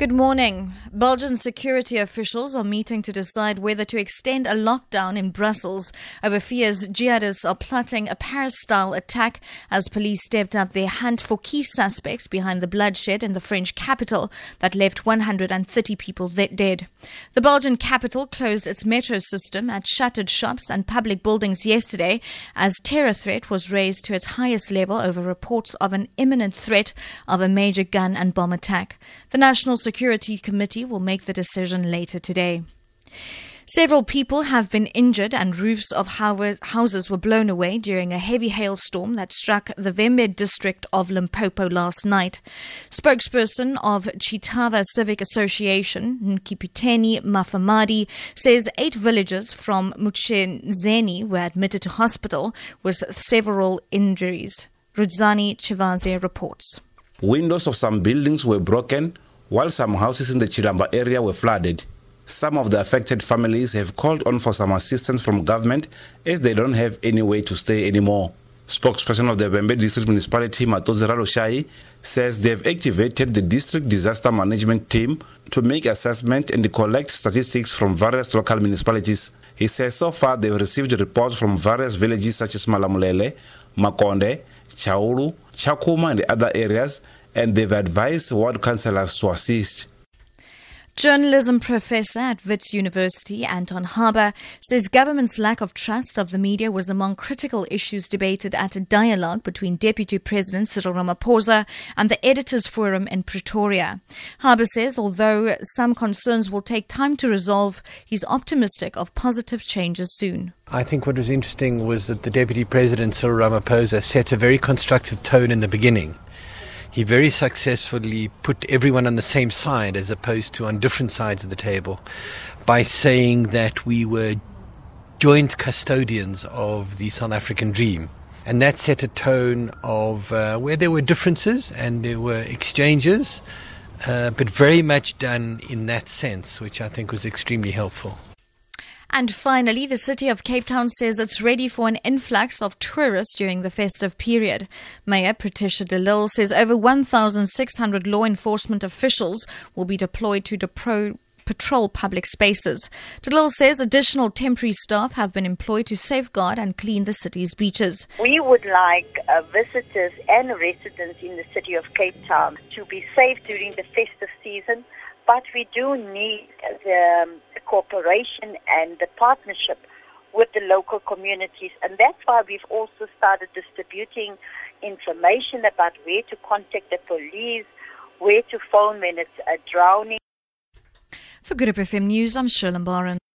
Good morning. Belgian security officials are meeting to decide whether to extend a lockdown in Brussels over fears jihadists are plotting a Paris style attack as police stepped up their hunt for key suspects behind the bloodshed in the French capital that left 130 people dead. The Belgian capital closed its metro system at shuttered shops and public buildings yesterday as terror threat was raised to its highest level over reports of an imminent threat of a major gun and bomb attack. The National Security Committee will make the decision later today. Several people have been injured and roofs of houses were blown away during a heavy hailstorm that struck the Vhembe district of Limpopo last night. Spokesperson of Chitava Civic Association, Nkipiteni Mafamadi, says eight villagers from Mchenzeni were admitted to hospital with several injuries. Rudzani Chivaze reports. Windows of some buildings were broken while some houses in the Chilamba area were flooded. Some of the affected families have called on for some assistance from government as they don't have any way to stay anymore. Spokesperson of the Vhembe District Municipality, Matozeralo Shai, says they have activated the district disaster management team to make assessment and collect statistics from various local municipalities. He says so far they've received reports from various villages such as Malamulele, Makonde, Chaulu, Chakuma and other areas and they've advised ward councillors to assist. Journalism professor at Wits University, Anton Harber, says government's lack of trust of the media was among critical issues debated at a dialogue between Deputy President Cyril Ramaphosa and the Editors Forum in Pretoria. Harber says although some concerns will take time to resolve, he's optimistic of positive changes soon. I think what was interesting was that the Deputy President Cyril Ramaphosa set a very constructive tone in the beginning he very successfully put everyone on the same side as opposed to on different sides of the table by saying that we were joint custodians of the South African dream. And that set a tone of uh, where there were differences and there were exchanges, uh, but very much done in that sense, which I think was extremely helpful. And finally, the city of Cape Town says it's ready for an influx of tourists during the festive period. Mayor Patricia de Lille says over 1,600 law enforcement officials will be deployed to depro- patrol public spaces. De Lille says additional temporary staff have been employed to safeguard and clean the city's beaches. We would like uh, visitors and residents in the city of Cape Town to be safe during the festive season, but we do need the cooperation and the partnership with the local communities. And that's why we've also started distributing information about where to contact the police, where to phone when it's a drowning. For Good FM News, I'm Shirley Barron.